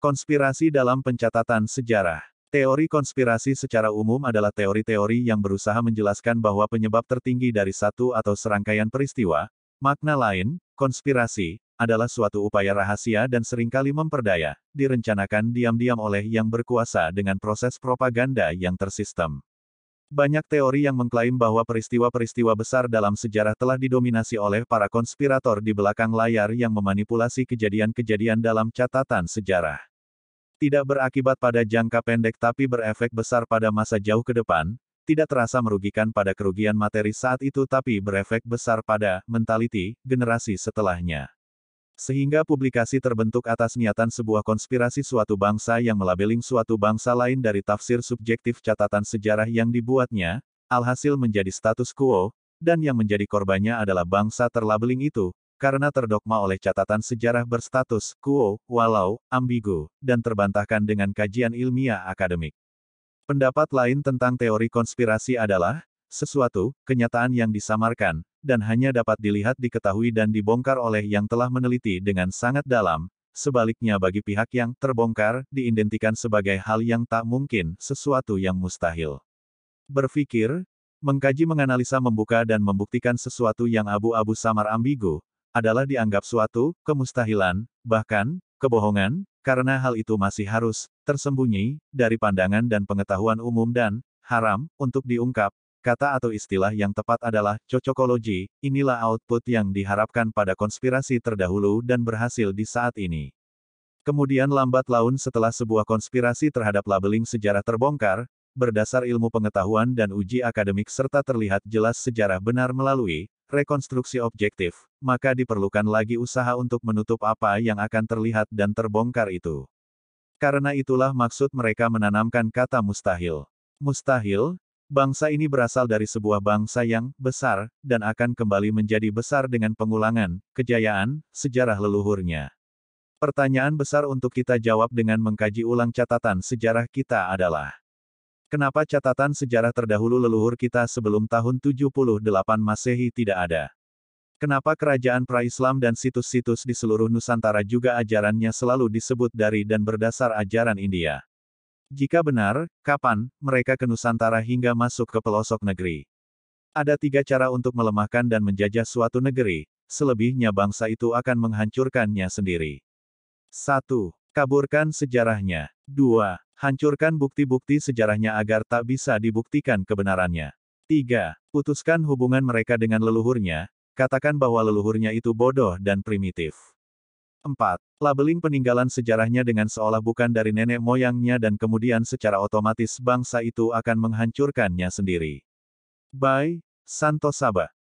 Konspirasi dalam pencatatan sejarah. Teori konspirasi secara umum adalah teori-teori yang berusaha menjelaskan bahwa penyebab tertinggi dari satu atau serangkaian peristiwa, makna lain, konspirasi, adalah suatu upaya rahasia dan sering kali memperdaya, direncanakan diam-diam oleh yang berkuasa dengan proses propaganda yang tersistem. Banyak teori yang mengklaim bahwa peristiwa-peristiwa besar dalam sejarah telah didominasi oleh para konspirator di belakang layar yang memanipulasi kejadian-kejadian dalam catatan sejarah. Tidak berakibat pada jangka pendek tapi berefek besar pada masa jauh ke depan, tidak terasa merugikan pada kerugian materi saat itu tapi berefek besar pada mentality generasi setelahnya. Sehingga publikasi terbentuk atas niatan sebuah konspirasi suatu bangsa yang melabeling suatu bangsa lain dari tafsir subjektif catatan sejarah yang dibuatnya, alhasil menjadi status quo, dan yang menjadi korbannya adalah bangsa terlabeling itu, karena terdogma oleh catatan sejarah berstatus quo, walau ambigu, dan terbantahkan dengan kajian ilmiah akademik. Pendapat lain tentang teori konspirasi adalah, sesuatu, kenyataan yang disamarkan, dan hanya dapat dilihat diketahui dan dibongkar oleh yang telah meneliti dengan sangat dalam, sebaliknya bagi pihak yang terbongkar, diidentikan sebagai hal yang tak mungkin, sesuatu yang mustahil. Berpikir, mengkaji menganalisa membuka dan membuktikan sesuatu yang abu-abu samar ambigu, adalah dianggap suatu kemustahilan, bahkan kebohongan, karena hal itu masih harus tersembunyi dari pandangan dan pengetahuan umum dan haram untuk diungkap, Kata atau istilah yang tepat adalah cocokologi, inilah output yang diharapkan pada konspirasi terdahulu dan berhasil di saat ini. Kemudian lambat laun setelah sebuah konspirasi terhadap labeling sejarah terbongkar, berdasar ilmu pengetahuan dan uji akademik serta terlihat jelas sejarah benar melalui rekonstruksi objektif, maka diperlukan lagi usaha untuk menutup apa yang akan terlihat dan terbongkar itu. Karena itulah maksud mereka menanamkan kata mustahil. Mustahil, Bangsa ini berasal dari sebuah bangsa yang besar, dan akan kembali menjadi besar dengan pengulangan, kejayaan, sejarah leluhurnya. Pertanyaan besar untuk kita jawab dengan mengkaji ulang catatan sejarah kita adalah Kenapa catatan sejarah terdahulu leluhur kita sebelum tahun 78 Masehi tidak ada? Kenapa kerajaan pra-Islam dan situs-situs di seluruh Nusantara juga ajarannya selalu disebut dari dan berdasar ajaran India? Jika benar, kapan mereka ke Nusantara hingga masuk ke pelosok negeri? Ada tiga cara untuk melemahkan dan menjajah suatu negeri, selebihnya bangsa itu akan menghancurkannya sendiri. 1. Kaburkan sejarahnya. 2. Hancurkan bukti-bukti sejarahnya agar tak bisa dibuktikan kebenarannya. 3. Putuskan hubungan mereka dengan leluhurnya, katakan bahwa leluhurnya itu bodoh dan primitif. 4. Labeling peninggalan sejarahnya dengan seolah bukan dari nenek moyangnya dan kemudian secara otomatis bangsa itu akan menghancurkannya sendiri. By Santo Saba